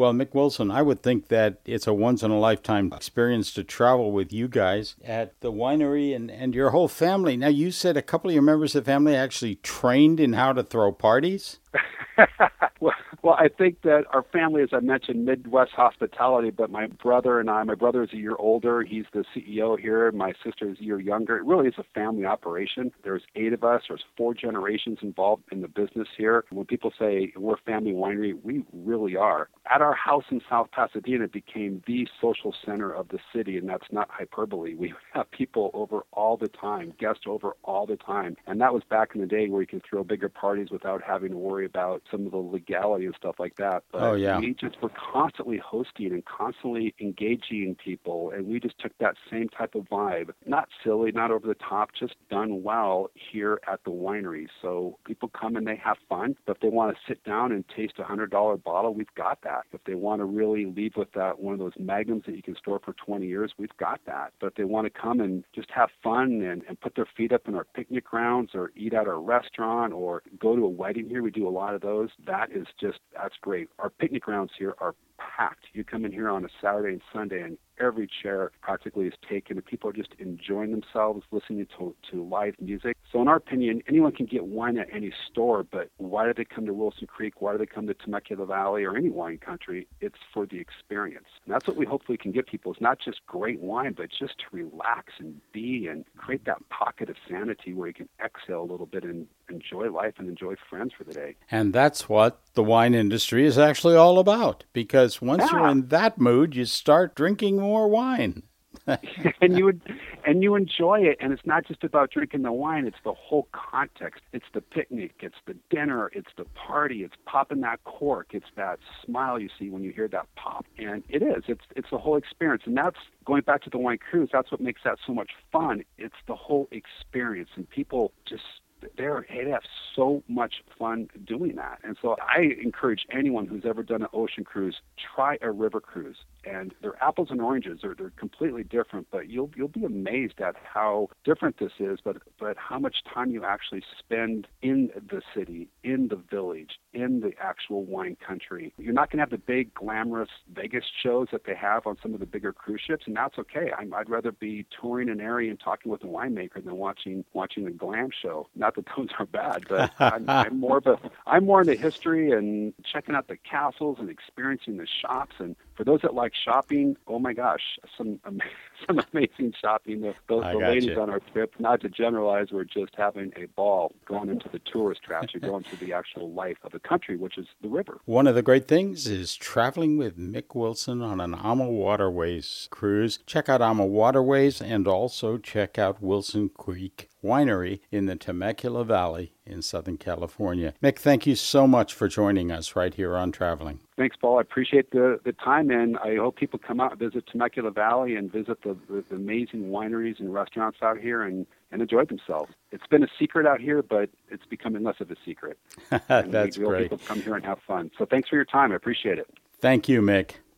Well, Mick Wilson, I would think that it's a once in a lifetime experience to travel with you guys at the winery and, and your whole family. Now, you said a couple of your members of the family actually trained in how to throw parties? well, I think that our family, as I mentioned, Midwest hospitality, but my brother and I, my brother is a year older. He's the CEO here. My sister is a year younger. It really is a family operation. There's eight of us. There's four generations involved in the business here. When people say we're family winery, we really are. At our house in South Pasadena, it became the social center of the city, and that's not hyperbole. We have people over all the time, guests over all the time. And that was back in the day where you can throw bigger parties without having to worry about some of the legality and stuff like that. But oh, yeah. we just were constantly hosting and constantly engaging people, and we just took that same type of vibe. Not silly, not over the top, just done well here at the winery. So people come and they have fun, but if they want to sit down and taste a hundred dollar bottle, we've got that. If they want to really leave with that one of those magnums that you can store for 20 years, we've got that. But if they want to come and just have fun and, and put their feet up in our picnic grounds or eat at our restaurant or go to a wedding here, we do a lot of those. That is just that's great. Our picnic grounds here are packed. You come in here on a Saturday and Sunday, and every chair practically is taken, and people are just enjoying themselves, listening to, to live music. So, in our opinion, anyone can get wine at any store, but why do they come to Wilson Creek? Why do they come to Temecula Valley or any wine country? It's for the experience. And that's what we hopefully can give people. It's not just great wine, but just to relax and be and create that pocket of sanity where you can exhale a little bit and enjoy life and enjoy friends for the day. And that's what the wine industry is actually all about because once yeah. you're ah. in that mood, you start drinking more wine. and you would and you enjoy it and it's not just about drinking the wine it's the whole context. It's the picnic it's the dinner it's the party it's popping that cork it's that smile you see when you hear that pop. And it is it's it's the whole experience. And that's going back to the wine cruise that's what makes that so much fun. It's the whole experience. And people just they're they have so much fun doing that. And so I encourage anyone who's ever done an ocean cruise, try a river cruise. And they're apples and oranges. They're they're completely different, but you'll you'll be amazed at how different this is, but but how much time you actually spend in the city, in the village, in the actual wine country. You're not going to have the big glamorous Vegas shows that they have on some of the bigger cruise ships, and that's okay. i would rather be touring an area and talking with a winemaker than watching watching the glam show. Now, not that those are bad, but I'm, I'm more of a I'm more into history and checking out the castles and experiencing the shops. And for those that like shopping, oh my gosh, some some amazing shopping. The, the, the ladies you. on our trip, not to generalize, were just having a ball going into the tourist traps. You're going through the actual life of the country, which is the river. One of the great things is traveling with Mick Wilson on an AMA Waterways cruise. Check out AMA Waterways and also check out Wilson Creek Winery in the Temecula Valley in Southern California. Mick, thank you so much for joining us right here on Traveling. Thanks, Paul. I appreciate the, the time, and I hope people come out and visit Temecula Valley and visit the, the, the amazing wineries and restaurants out here and, and enjoy themselves. It's been a secret out here, but it's becoming less of a secret. That's we, great. People come here and have fun. So thanks for your time. I appreciate it. Thank you, Mick.